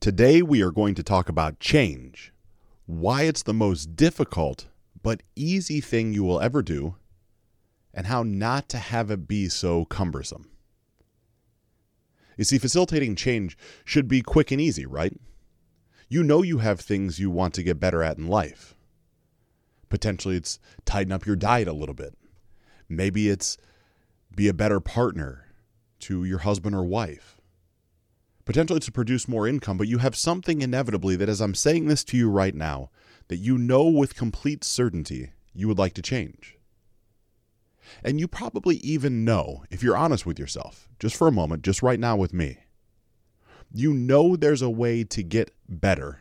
Today, we are going to talk about change, why it's the most difficult but easy thing you will ever do, and how not to have it be so cumbersome. You see, facilitating change should be quick and easy, right? You know you have things you want to get better at in life. Potentially, it's tighten up your diet a little bit. Maybe it's be a better partner to your husband or wife potentially to produce more income, but you have something inevitably that, as I'm saying this to you right now, that you know with complete certainty you would like to change. And you probably even know, if you're honest with yourself, just for a moment, just right now with me, you know there's a way to get better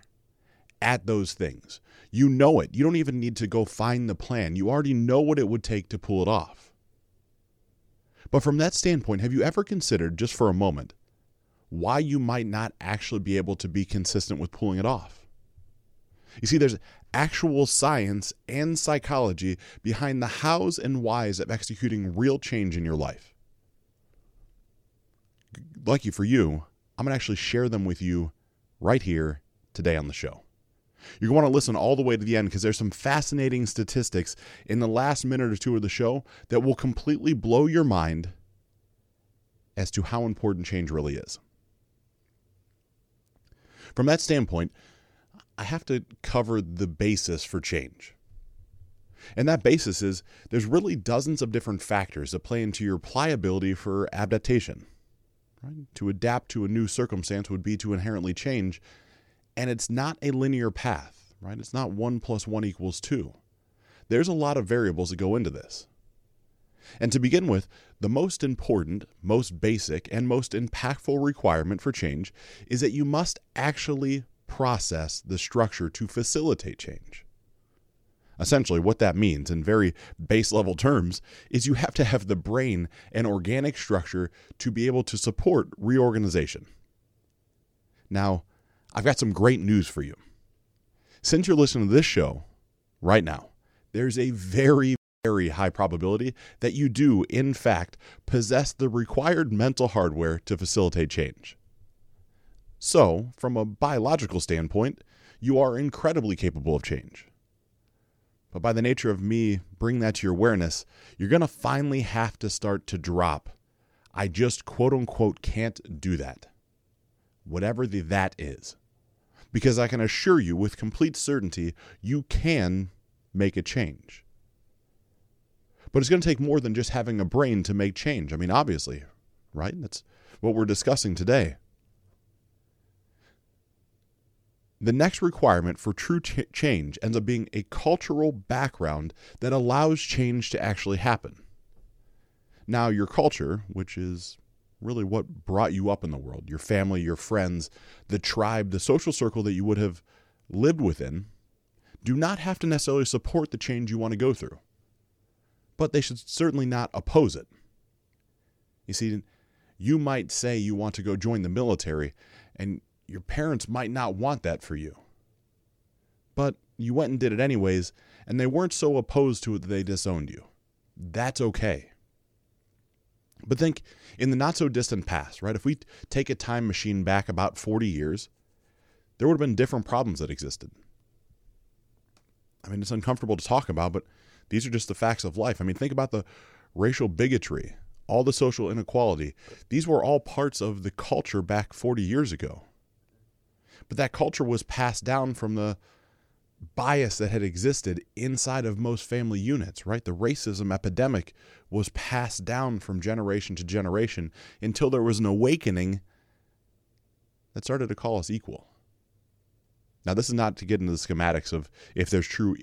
at those things. You know it. You don't even need to go find the plan. You already know what it would take to pull it off. But from that standpoint, have you ever considered, just for a moment, why you might not actually be able to be consistent with pulling it off. You see, there's actual science and psychology behind the hows and whys of executing real change in your life. Lucky for you, I'm going to actually share them with you right here today on the show. You're going to want to listen all the way to the end because there's some fascinating statistics in the last minute or two of the show that will completely blow your mind as to how important change really is. From that standpoint, I have to cover the basis for change. And that basis is there's really dozens of different factors that play into your pliability for adaptation. Right? To adapt to a new circumstance would be to inherently change, and it's not a linear path, right? It's not one plus one equals two. There's a lot of variables that go into this. And to begin with, the most important, most basic, and most impactful requirement for change is that you must actually process the structure to facilitate change. Essentially, what that means in very base level terms is you have to have the brain and organic structure to be able to support reorganization. Now, I've got some great news for you. Since you're listening to this show right now, there's a very, very high probability that you do, in fact, possess the required mental hardware to facilitate change. So, from a biological standpoint, you are incredibly capable of change. But by the nature of me bringing that to your awareness, you're going to finally have to start to drop. I just quote unquote can't do that. Whatever the that is. Because I can assure you with complete certainty, you can make a change. But it's going to take more than just having a brain to make change. I mean, obviously, right? That's what we're discussing today. The next requirement for true ch- change ends up being a cultural background that allows change to actually happen. Now, your culture, which is really what brought you up in the world, your family, your friends, the tribe, the social circle that you would have lived within, do not have to necessarily support the change you want to go through but they should certainly not oppose it. You see, you might say you want to go join the military, and your parents might not want that for you. But you went and did it anyways, and they weren't so opposed to it that they disowned you. That's okay. But think in the not so distant past, right? If we take a time machine back about 40 years, there would have been different problems that existed. I mean, it's uncomfortable to talk about, but these are just the facts of life. I mean, think about the racial bigotry, all the social inequality. These were all parts of the culture back 40 years ago. But that culture was passed down from the bias that had existed inside of most family units, right? The racism epidemic was passed down from generation to generation until there was an awakening that started to call us equal. Now, this is not to get into the schematics of if there's true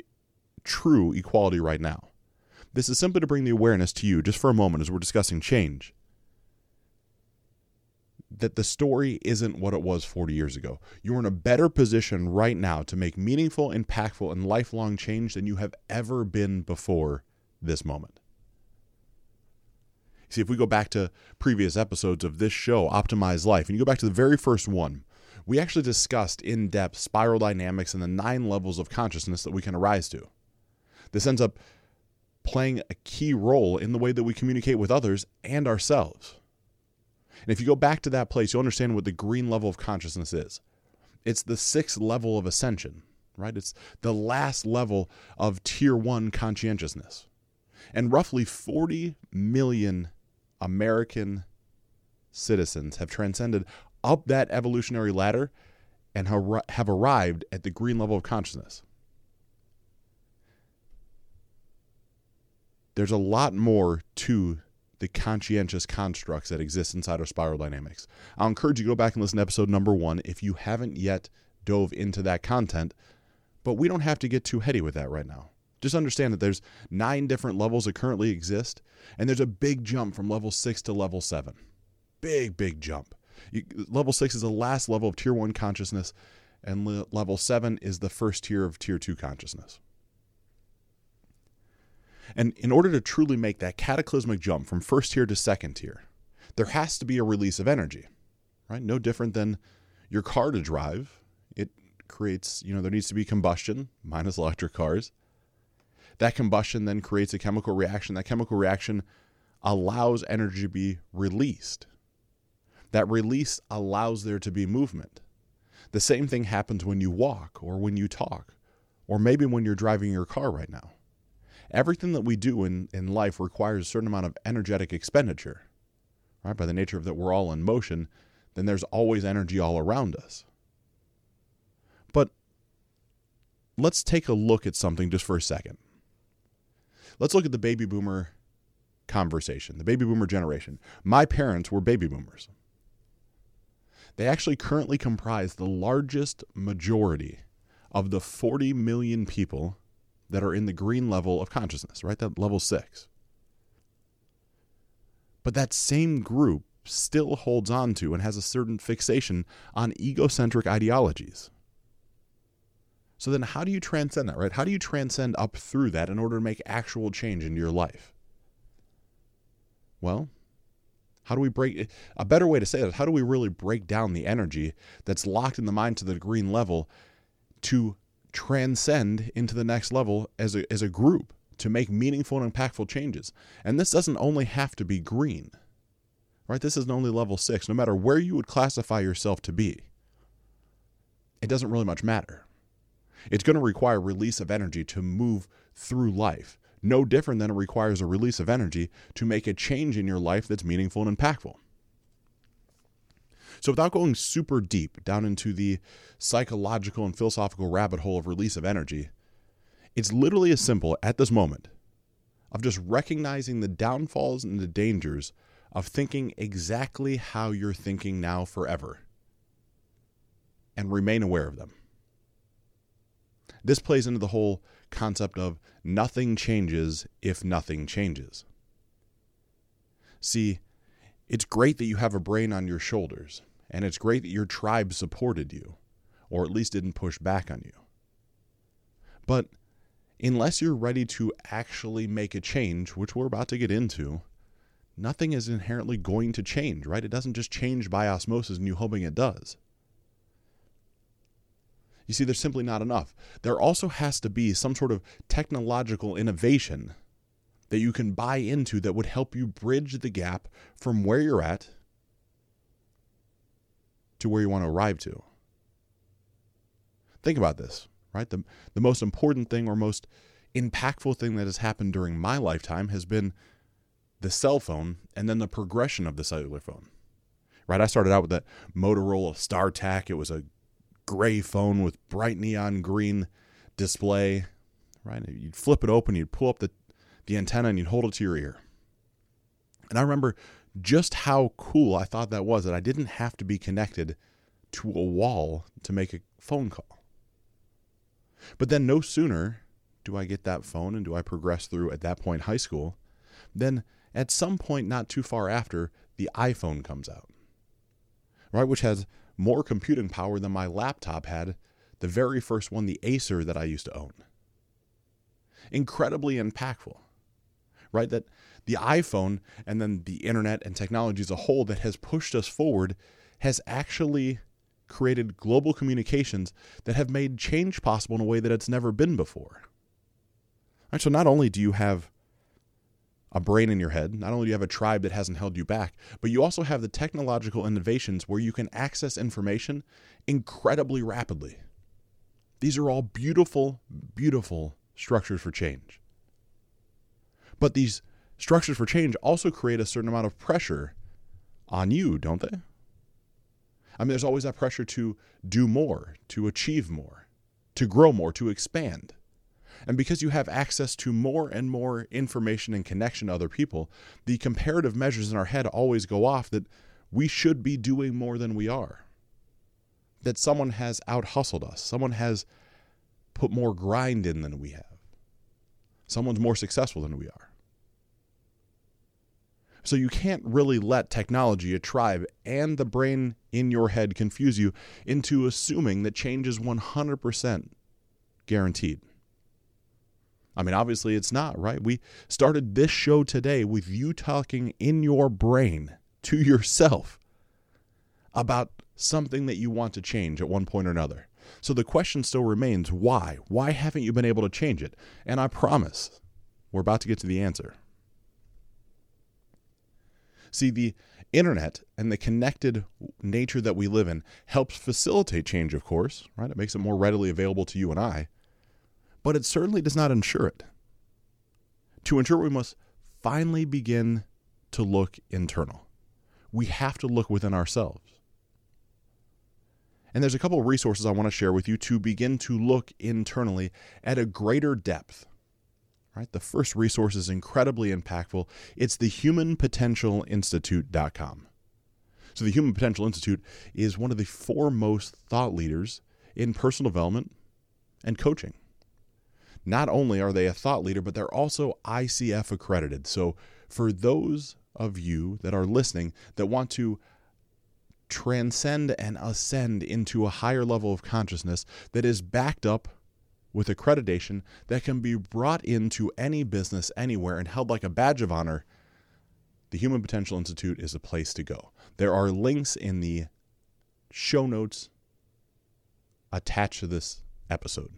true equality right now. This is simply to bring the awareness to you, just for a moment, as we're discussing change, that the story isn't what it was 40 years ago. You're in a better position right now to make meaningful, impactful, and lifelong change than you have ever been before this moment. See, if we go back to previous episodes of this show, Optimize Life, and you go back to the very first one, we actually discussed in depth spiral dynamics and the nine levels of consciousness that we can arise to. This ends up playing a key role in the way that we communicate with others and ourselves. And if you go back to that place, you'll understand what the green level of consciousness is. It's the sixth level of ascension, right? It's the last level of tier one conscientiousness. And roughly 40 million American citizens have transcended up that evolutionary ladder and have arrived at the green level of consciousness. There's a lot more to the conscientious constructs that exist inside of spiral dynamics. I'll encourage you to go back and listen to episode number one if you haven't yet dove into that content, but we don't have to get too heady with that right now. Just understand that there's nine different levels that currently exist, and there's a big jump from level six to level seven. Big, big jump. You, level six is the last level of tier one consciousness, and le- level seven is the first tier of tier two consciousness. And in order to truly make that cataclysmic jump from first tier to second tier, there has to be a release of energy, right? No different than your car to drive. It creates, you know, there needs to be combustion, minus electric cars. That combustion then creates a chemical reaction. That chemical reaction allows energy to be released. That release allows there to be movement. The same thing happens when you walk or when you talk, or maybe when you're driving your car right now everything that we do in, in life requires a certain amount of energetic expenditure. Right? By the nature of that we're all in motion, then there's always energy all around us. But let's take a look at something just for a second. Let's look at the baby boomer conversation, the baby boomer generation. My parents were baby boomers. They actually currently comprise the largest majority of the 40 million people that are in the green level of consciousness, right? That level six. But that same group still holds on to and has a certain fixation on egocentric ideologies. So then, how do you transcend that, right? How do you transcend up through that in order to make actual change in your life? Well, how do we break a better way to say that? How do we really break down the energy that's locked in the mind to the green level to transcend into the next level as a, as a group to make meaningful and impactful changes. And this doesn't only have to be green, right? This isn't only level six. No matter where you would classify yourself to be, it doesn't really much matter. It's going to require release of energy to move through life, no different than it requires a release of energy to make a change in your life that's meaningful and impactful. So, without going super deep down into the psychological and philosophical rabbit hole of release of energy, it's literally as simple at this moment of just recognizing the downfalls and the dangers of thinking exactly how you're thinking now forever and remain aware of them. This plays into the whole concept of nothing changes if nothing changes. See, it's great that you have a brain on your shoulders, and it's great that your tribe supported you, or at least didn't push back on you. But unless you're ready to actually make a change, which we're about to get into, nothing is inherently going to change, right? It doesn't just change by osmosis and you hoping it does. You see, there's simply not enough. There also has to be some sort of technological innovation that you can buy into that would help you bridge the gap from where you're at to where you want to arrive to. Think about this, right? The, the most important thing or most impactful thing that has happened during my lifetime has been the cell phone and then the progression of the cellular phone. Right? I started out with that Motorola StarTAC. It was a gray phone with bright neon green display. Right? You'd flip it open, you'd pull up the the antenna and you'd hold it to your ear. And I remember just how cool I thought that was that I didn't have to be connected to a wall to make a phone call. But then no sooner do I get that phone and do I progress through at that point high school, then at some point not too far after, the iPhone comes out. Right, which has more computing power than my laptop had, the very first one, the Acer that I used to own. Incredibly impactful right? That the iPhone and then the internet and technology as a whole that has pushed us forward has actually created global communications that have made change possible in a way that it's never been before. Right, so not only do you have a brain in your head, not only do you have a tribe that hasn't held you back, but you also have the technological innovations where you can access information incredibly rapidly. These are all beautiful, beautiful structures for change. But these structures for change also create a certain amount of pressure on you, don't they? I mean, there's always that pressure to do more, to achieve more, to grow more, to expand. And because you have access to more and more information and connection to other people, the comparative measures in our head always go off that we should be doing more than we are. That someone has out hustled us, someone has put more grind in than we have, someone's more successful than we are. So you can't really let technology, a tribe, and the brain in your head confuse you into assuming that change is 100% guaranteed. I mean, obviously it's not, right? We started this show today with you talking in your brain to yourself about something that you want to change at one point or another. So the question still remains why? Why haven't you been able to change it? And I promise we're about to get to the answer. See, the internet and the connected nature that we live in helps facilitate change, of course, right? It makes it more readily available to you and I, but it certainly does not ensure it. To ensure, we must finally begin to look internal. We have to look within ourselves. And there's a couple of resources I want to share with you to begin to look internally at a greater depth Right? The first resource is incredibly impactful. It's the humanpotentialinstitute.com. So the Human Potential Institute is one of the foremost thought leaders in personal development and coaching. Not only are they a thought leader, but they're also ICF accredited. So for those of you that are listening that want to transcend and ascend into a higher level of consciousness that is backed up with accreditation that can be brought into any business anywhere and held like a badge of honor, the Human Potential Institute is a place to go. There are links in the show notes attached to this episode.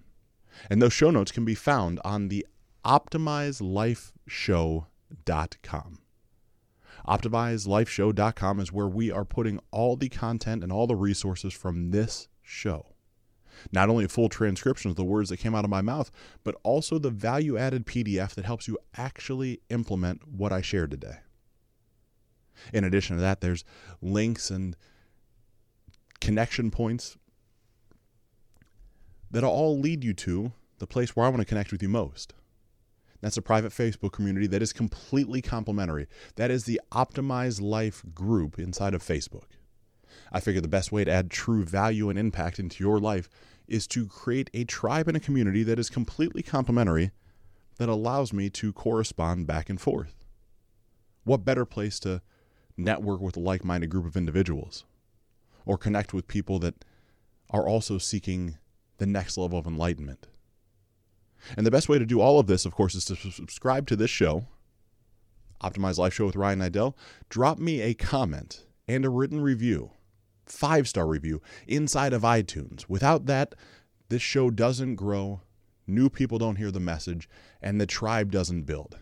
And those show notes can be found on the optimizelifeshow.com. OptimizeLifeShow.com is where we are putting all the content and all the resources from this show not only a full transcription of the words that came out of my mouth, but also the value added PDF that helps you actually implement what I shared today. In addition to that, there's links and connection points that all lead you to the place where I want to connect with you most. That's a private Facebook community that is completely complimentary. That is the Optimize Life group inside of Facebook. I figure the best way to add true value and impact into your life is to create a tribe and a community that is completely complementary that allows me to correspond back and forth. What better place to network with a like minded group of individuals or connect with people that are also seeking the next level of enlightenment? And the best way to do all of this, of course, is to subscribe to this show, Optimize Life Show with Ryan Niddel. Drop me a comment and a written review five star review inside of iTunes. Without that, this show doesn't grow, new people don't hear the message, and the tribe doesn't build.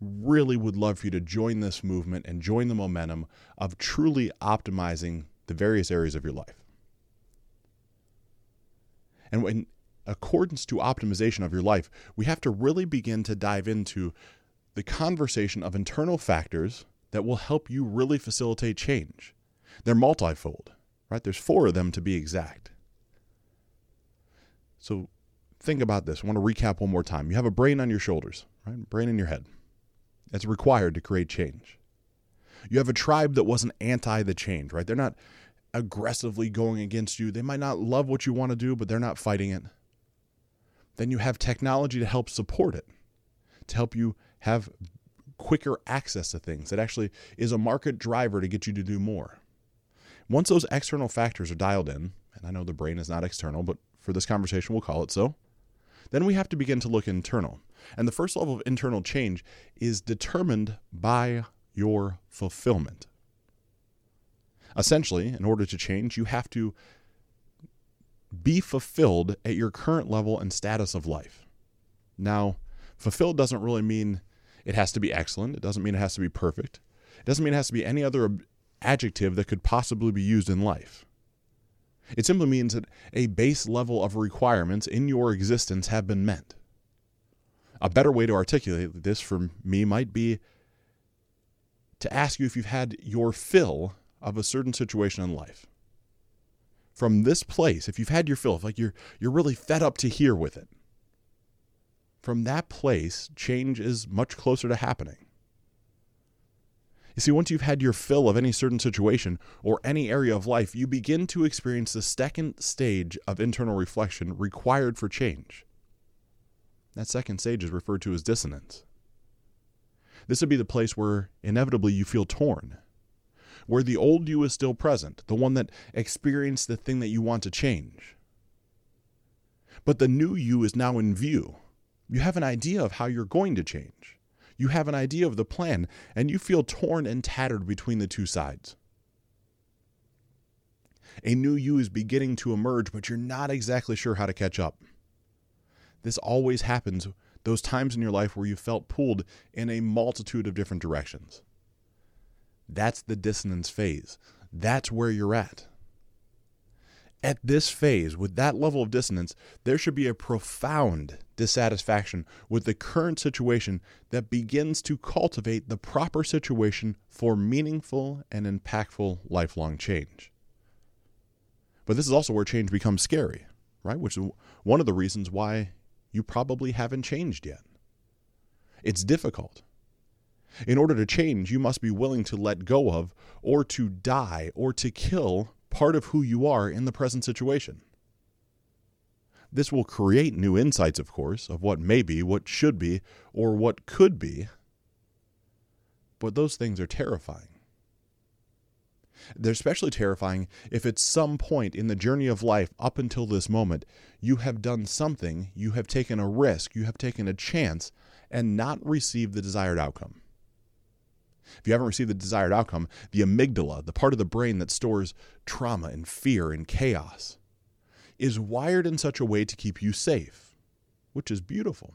Really would love for you to join this movement and join the momentum of truly optimizing the various areas of your life. And in accordance to optimization of your life, we have to really begin to dive into the conversation of internal factors that will help you really facilitate change. They're multifold, right? There's four of them to be exact. So think about this. I want to recap one more time. You have a brain on your shoulders, right? Brain in your head. It's required to create change. You have a tribe that wasn't anti the change, right? They're not aggressively going against you. They might not love what you want to do, but they're not fighting it. Then you have technology to help support it, to help you have quicker access to things. It actually is a market driver to get you to do more. Once those external factors are dialed in, and I know the brain is not external, but for this conversation we'll call it so, then we have to begin to look internal. And the first level of internal change is determined by your fulfillment. Essentially, in order to change, you have to be fulfilled at your current level and status of life. Now, fulfilled doesn't really mean It has to be excellent. It doesn't mean it has to be perfect. It doesn't mean it has to be any other adjective that could possibly be used in life. It simply means that a base level of requirements in your existence have been met. A better way to articulate this for me might be to ask you if you've had your fill of a certain situation in life. From this place, if you've had your fill, if like you're you're really fed up to here with it. From that place, change is much closer to happening. You see, once you've had your fill of any certain situation or any area of life, you begin to experience the second stage of internal reflection required for change. That second stage is referred to as dissonance. This would be the place where inevitably you feel torn, where the old you is still present, the one that experienced the thing that you want to change. But the new you is now in view. You have an idea of how you're going to change. You have an idea of the plan, and you feel torn and tattered between the two sides. A new you is beginning to emerge, but you're not exactly sure how to catch up. This always happens, those times in your life where you felt pulled in a multitude of different directions. That's the dissonance phase. That's where you're at. At this phase, with that level of dissonance, there should be a profound dissatisfaction with the current situation that begins to cultivate the proper situation for meaningful and impactful lifelong change. But this is also where change becomes scary, right? Which is one of the reasons why you probably haven't changed yet. It's difficult. In order to change, you must be willing to let go of, or to die, or to kill part of who you are in the present situation. This will create new insights, of course, of what may be, what should be, or what could be. But those things are terrifying. They're especially terrifying if at some point in the journey of life up until this moment, you have done something, you have taken a risk, you have taken a chance, and not received the desired outcome. If you haven't received the desired outcome, the amygdala, the part of the brain that stores trauma and fear and chaos, is wired in such a way to keep you safe, which is beautiful.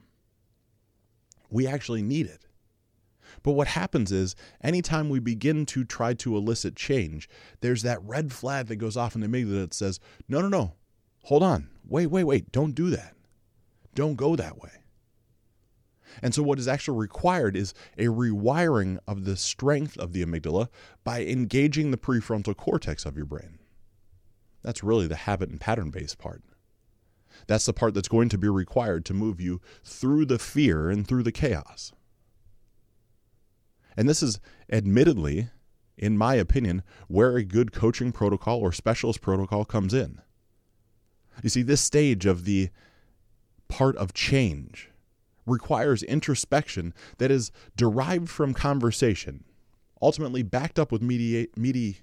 We actually need it. But what happens is, anytime we begin to try to elicit change, there's that red flag that goes off in the amygdala that says, no, no, no, hold on, wait, wait, wait, don't do that. Don't go that way. And so, what is actually required is a rewiring of the strength of the amygdala by engaging the prefrontal cortex of your brain. That's really the habit and pattern based part. That's the part that's going to be required to move you through the fear and through the chaos. And this is admittedly, in my opinion, where a good coaching protocol or specialist protocol comes in. You see, this stage of the part of change requires introspection that is derived from conversation, ultimately backed up with mediate, medi-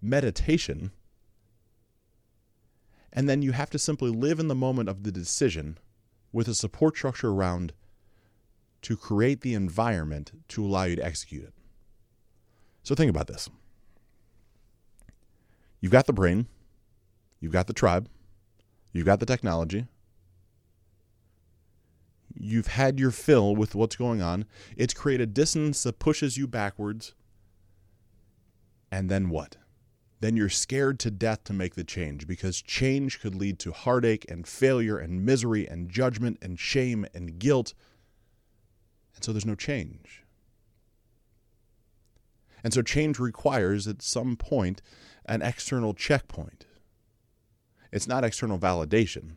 meditation. And then you have to simply live in the moment of the decision with a support structure around to create the environment to allow you to execute it. So think about this. You've got the brain, you've got the tribe, you've got the technology, you've had your fill with what's going on. It's created dissonance that pushes you backwards. And then what? Then you're scared to death to make the change because change could lead to heartache and failure and misery and judgment and shame and guilt and so there's no change. And so change requires at some point an external checkpoint. It's not external validation.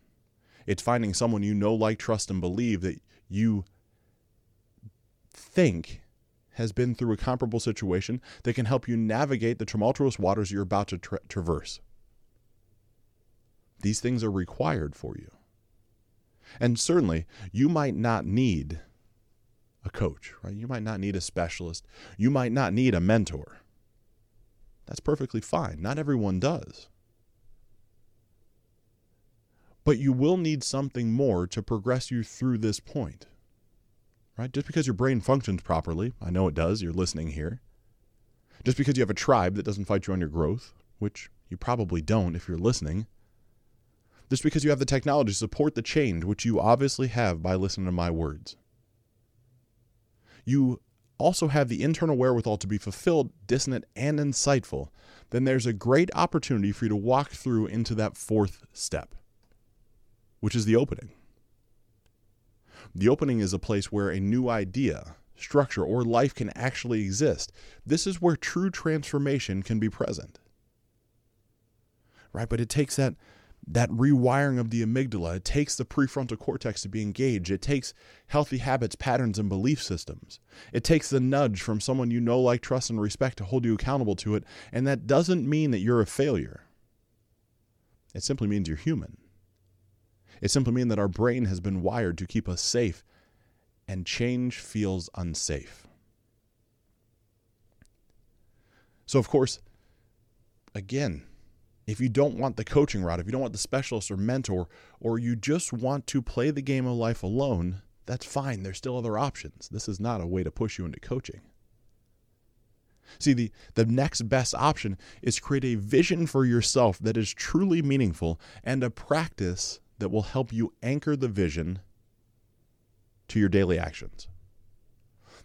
It's finding someone you know, like, trust, and believe that you think has been through a comparable situation that can help you navigate the tumultuous waters you're about to tra- traverse. These things are required for you. And certainly, you might not need a coach, right? You might not need a specialist. You might not need a mentor. That's perfectly fine. Not everyone does. But you will need something more to progress you through this point. Right? Just because your brain functions properly, I know it does, you're listening here. Just because you have a tribe that doesn't fight you on your growth, which you probably don't if you're listening. Just because you have the technology to support the change, which you obviously have by listening to my words you also have the internal wherewithal to be fulfilled, dissonant, and insightful, then there's a great opportunity for you to walk through into that fourth step, which is the opening. The opening is a place where a new idea, structure, or life can actually exist. This is where true transformation can be present. Right? But it takes that that rewiring of the amygdala. It takes the prefrontal cortex to be engaged. It takes healthy habits, patterns, and belief systems. It takes the nudge from someone you know, like, trust, and respect to hold you accountable to it. And that doesn't mean that you're a failure, it simply means you're human. It simply means that our brain has been wired to keep us safe, and change feels unsafe. So, of course, again, if you don't want the coaching route, if you don't want the specialist or mentor, or you just want to play the game of life alone, that's fine. There's still other options. This is not a way to push you into coaching. See, the, the next best option is create a vision for yourself that is truly meaningful and a practice that will help you anchor the vision to your daily actions.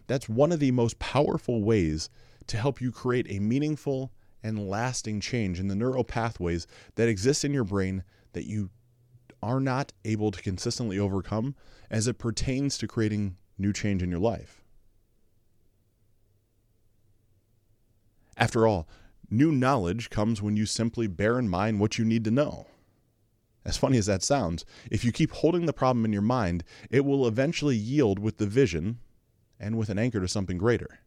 That's one of the most powerful ways to help you create a meaningful and lasting change in the neural pathways that exist in your brain that you are not able to consistently overcome as it pertains to creating new change in your life. After all, new knowledge comes when you simply bear in mind what you need to know. As funny as that sounds, if you keep holding the problem in your mind, it will eventually yield with the vision and with an anchor to something greater.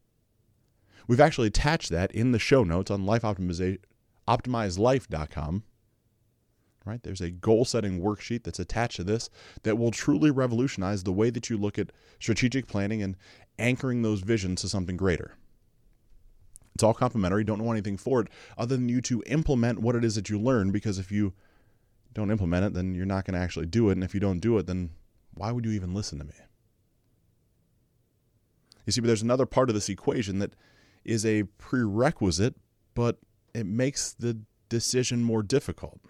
We've actually attached that in the show notes on lifeoptimizelife.com. Right? There's a goal setting worksheet that's attached to this that will truly revolutionize the way that you look at strategic planning and anchoring those visions to something greater. It's all complimentary. Don't know anything for it other than you to implement what it is that you learn because if you don't implement it, then you're not going to actually do it. And if you don't do it, then why would you even listen to me? You see, but there's another part of this equation that is a prerequisite, but it makes the decision more difficult.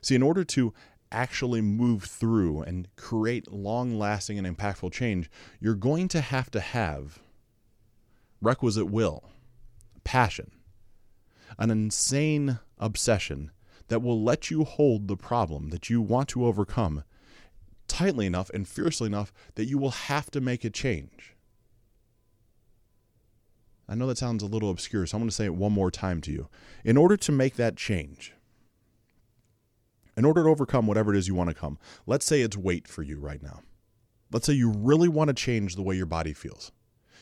See, in order to actually move through and create long lasting and impactful change, you're going to have to have requisite will, passion, an insane obsession that will let you hold the problem that you want to overcome tightly enough and fiercely enough that you will have to make a change. I know that sounds a little obscure, so I'm going to say it one more time to you. In order to make that change, in order to overcome whatever it is you want to come, let's say it's weight for you right now. Let's say you really want to change the way your body feels.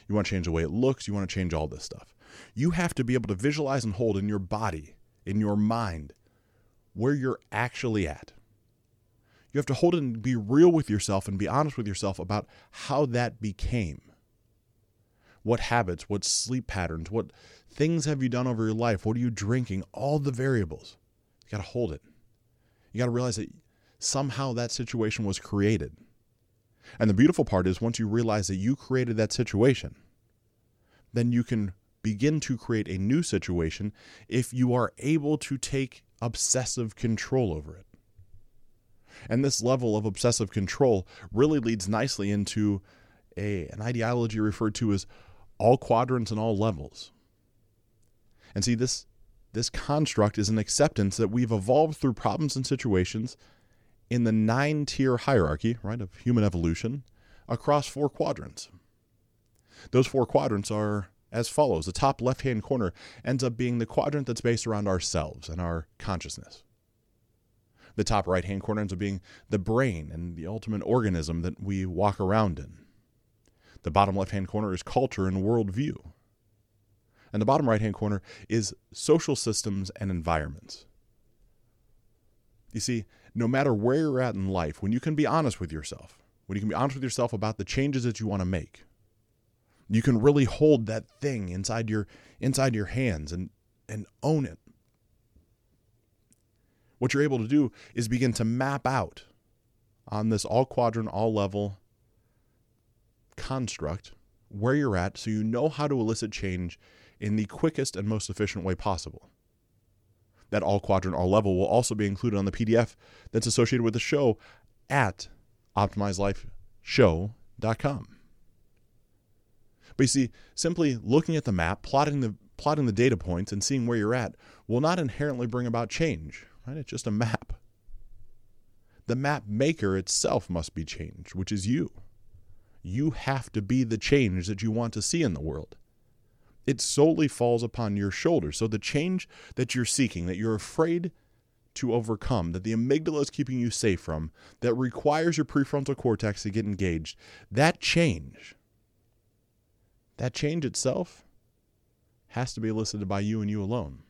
You want to change the way it looks, you want to change all this stuff. You have to be able to visualize and hold in your body, in your mind, where you're actually at. You have to hold it and be real with yourself and be honest with yourself about how that became what habits, what sleep patterns, what things have you done over your life? What are you drinking? All the variables. You got to hold it. You got to realize that somehow that situation was created. And the beautiful part is once you realize that you created that situation, then you can begin to create a new situation if you are able to take obsessive control over it. And this level of obsessive control really leads nicely into a, an ideology referred to as all quadrants and all levels. And see, this, this construct is an acceptance that we've evolved through problems and situations in the nine tier hierarchy, right, of human evolution across four quadrants. Those four quadrants are as follows the top left hand corner ends up being the quadrant that's based around ourselves and our consciousness. The top right hand corner ends up being the brain and the ultimate organism that we walk around in. The bottom left hand corner is culture and worldview. And the bottom right hand corner is social systems and environments. You see, no matter where you're at in life, when you can be honest with yourself, when you can be honest with yourself about the changes that you want to make, you can really hold that thing inside your inside your hands and and own it. What you're able to do is begin to map out on this all quadrant, all level construct where you're at so you know how to elicit change in the quickest and most efficient way possible. That all quadrant, all level will also be included on the PDF that's associated with the show at optimizelifeshow.com. But you see, simply looking at the map, plotting the plotting the data points and seeing where you're at will not inherently bring about change, right? It's just a map. The map maker itself must be changed, which is you. You have to be the change that you want to see in the world. It solely falls upon your shoulders. So the change that you're seeking, that you're afraid to overcome, that the amygdala is keeping you safe from, that requires your prefrontal cortex to get engaged, that change, that change itself has to be elicited by you and you alone.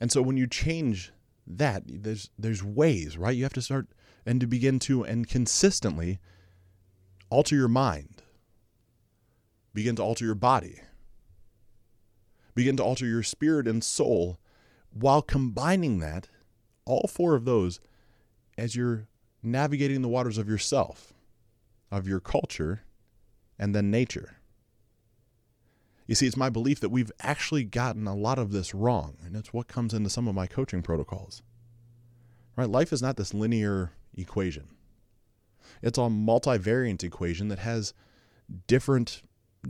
And so when you change that, there's there's ways, right? You have to start and to begin to and consistently alter your mind. Begin to alter your body. Begin to alter your spirit and soul while combining that, all four of those, as you're navigating the waters of yourself, of your culture, and then nature. You see, it's my belief that we've actually gotten a lot of this wrong, and it's what comes into some of my coaching protocols. Right? Life is not this linear equation. It's a multivariant equation that has different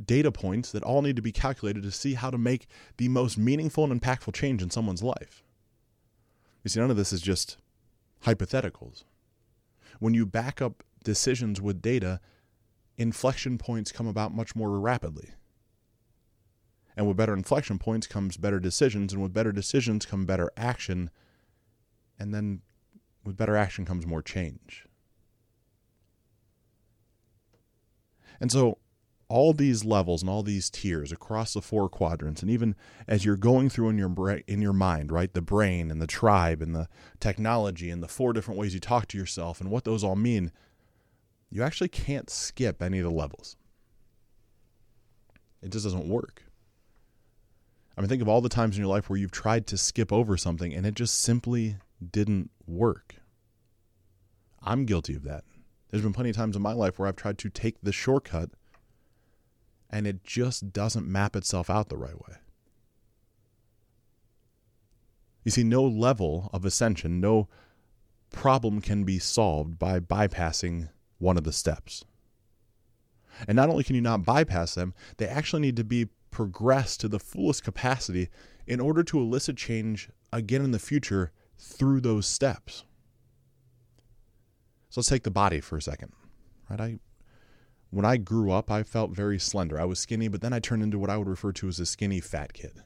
data points that all need to be calculated to see how to make the most meaningful and impactful change in someone's life. You see, none of this is just hypotheticals. When you back up decisions with data, inflection points come about much more rapidly. And with better inflection points comes better decisions, and with better decisions come better action, and then with better action comes more change. And so all these levels and all these tiers across the four quadrants and even as you're going through in your in your mind right the brain and the tribe and the technology and the four different ways you talk to yourself and what those all mean you actually can't skip any of the levels. It just doesn't work. I mean think of all the times in your life where you've tried to skip over something and it just simply didn't work. I'm guilty of that. There's been plenty of times in my life where i've tried to take the shortcut and it just doesn't map itself out the right way. You see, no level of ascension, no problem can be solved by bypassing one of the steps. And not only can you not bypass them, they actually need to be progressed to the fullest capacity in order to elicit change again in the future through those steps. So let's take the body for a second. Right? I when I grew up, I felt very slender. I was skinny, but then I turned into what I would refer to as a skinny fat kid.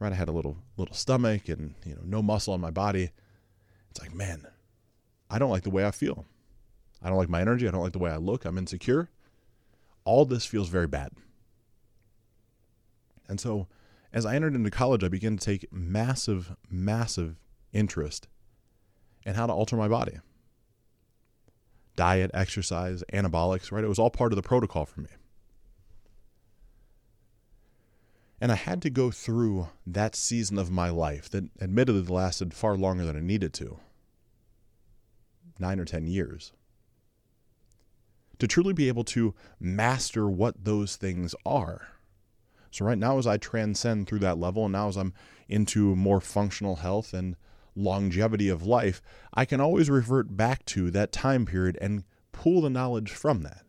Right? I had a little little stomach and, you know, no muscle on my body. It's like, man, I don't like the way I feel. I don't like my energy. I don't like the way I look. I'm insecure. All this feels very bad. And so, as I entered into college, I began to take massive, massive interest in how to alter my body diet, exercise, anabolics, right? It was all part of the protocol for me. And I had to go through that season of my life that admittedly lasted far longer than I needed to nine or 10 years to truly be able to master what those things are. So, right now, as I transcend through that level, and now as I'm into more functional health and longevity of life, I can always revert back to that time period and pull the knowledge from that.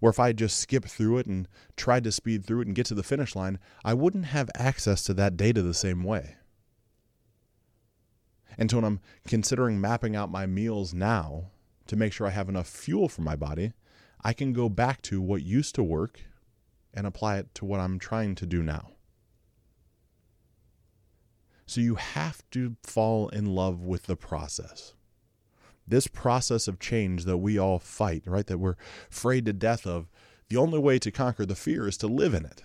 Where if I just skip through it and tried to speed through it and get to the finish line, I wouldn't have access to that data the same way. And so when I'm considering mapping out my meals now to make sure I have enough fuel for my body, I can go back to what used to work and apply it to what I'm trying to do now. So you have to fall in love with the process. This process of change that we all fight, right? That we're afraid to death of. The only way to conquer the fear is to live in it.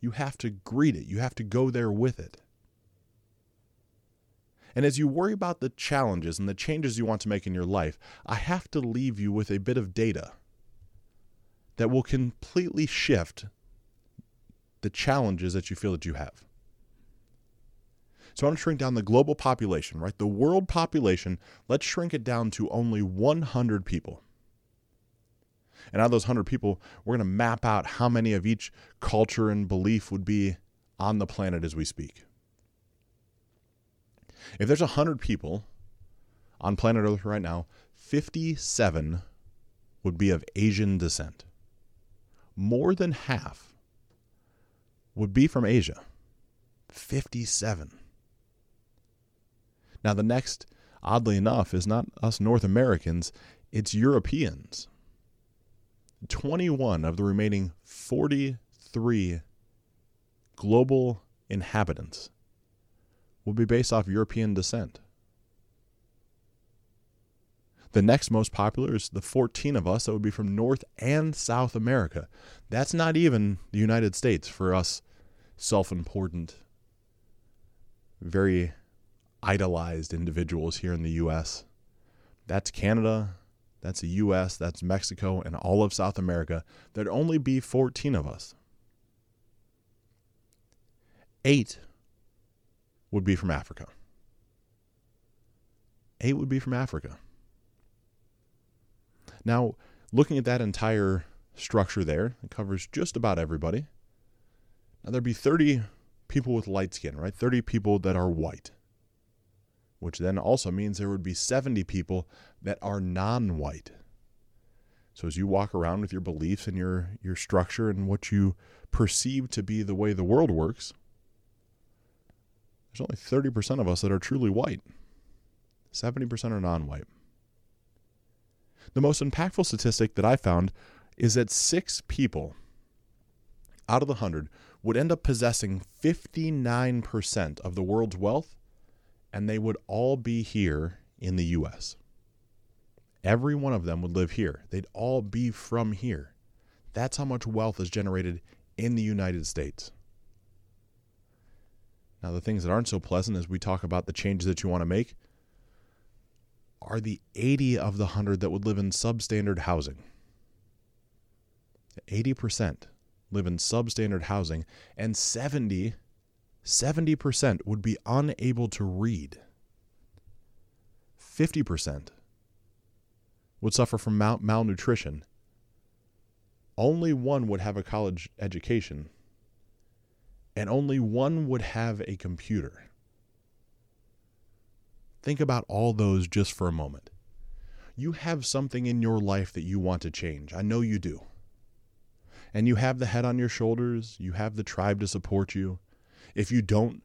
You have to greet it, you have to go there with it. And as you worry about the challenges and the changes you want to make in your life, I have to leave you with a bit of data that will completely shift the challenges that you feel that you have. So I want to shrink down the global population, right? The world population, let's shrink it down to only 100 people. And out of those 100 people, we're going to map out how many of each culture and belief would be on the planet as we speak. If there's 100 people on planet Earth right now, 57 would be of Asian descent. More than half would be from Asia. 57. Now, the next, oddly enough, is not us North Americans, it's Europeans. 21 of the remaining 43 global inhabitants will be based off European descent. The next most popular is the 14 of us that would be from North and South America. That's not even the United States for us self important, very idolized individuals here in the U.S. That's Canada, that's the U.S., that's Mexico, and all of South America. There'd only be 14 of us. Eight would be from Africa. Eight would be from Africa. Now, looking at that entire structure there, it covers just about everybody. Now, there'd be 30 people with light skin, right? 30 people that are white, which then also means there would be 70 people that are non white. So as you walk around with your beliefs and your, your structure and what you perceive to be the way the world works, there's only 30% of us that are truly white. 70% are non white. The most impactful statistic that I found is that six people out of the 100 would end up possessing 59% of the world's wealth, and they would all be here in the U.S. Every one of them would live here. They'd all be from here. That's how much wealth is generated in the United States. Now, the things that aren't so pleasant as we talk about the changes that you want to make are the 80 of the 100 that would live in substandard housing. 80% live in substandard housing, and 70, 70% would be unable to read. 50% would suffer from mal- malnutrition. Only one would have a college education, and only one would have a computer. Think about all those just for a moment. You have something in your life that you want to change. I know you do. And you have the head on your shoulders, you have the tribe to support you. If you don't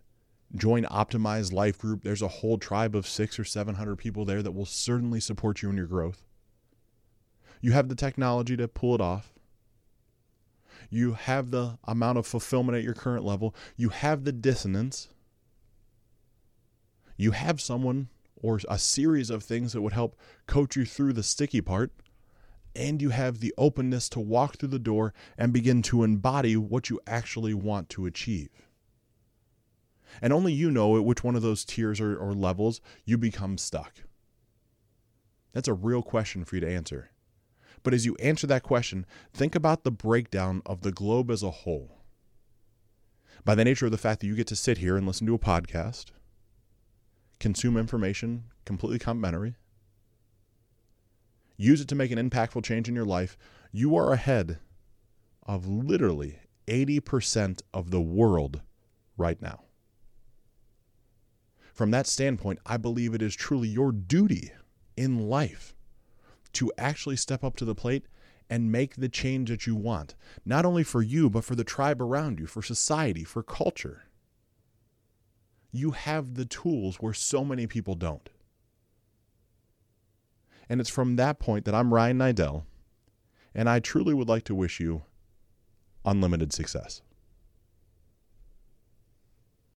join Optimized Life Group, there's a whole tribe of six or 700 people there that will certainly support you in your growth. You have the technology to pull it off. You have the amount of fulfillment at your current level. You have the dissonance you have someone or a series of things that would help coach you through the sticky part, and you have the openness to walk through the door and begin to embody what you actually want to achieve. And only you know at which one of those tiers or, or levels you become stuck. That's a real question for you to answer. But as you answer that question, think about the breakdown of the globe as a whole. By the nature of the fact that you get to sit here and listen to a podcast, consume information completely complimentary, use it to make an impactful change in your life, you are ahead of literally 80% of the world right now. From that standpoint, I believe it is truly your duty in life to actually step up to the plate and make the change that you want, not only for you, but for the tribe around you, for society, for culture you have the tools where so many people don't. And it's from that point that I'm Ryan Niddel, and I truly would like to wish you unlimited success.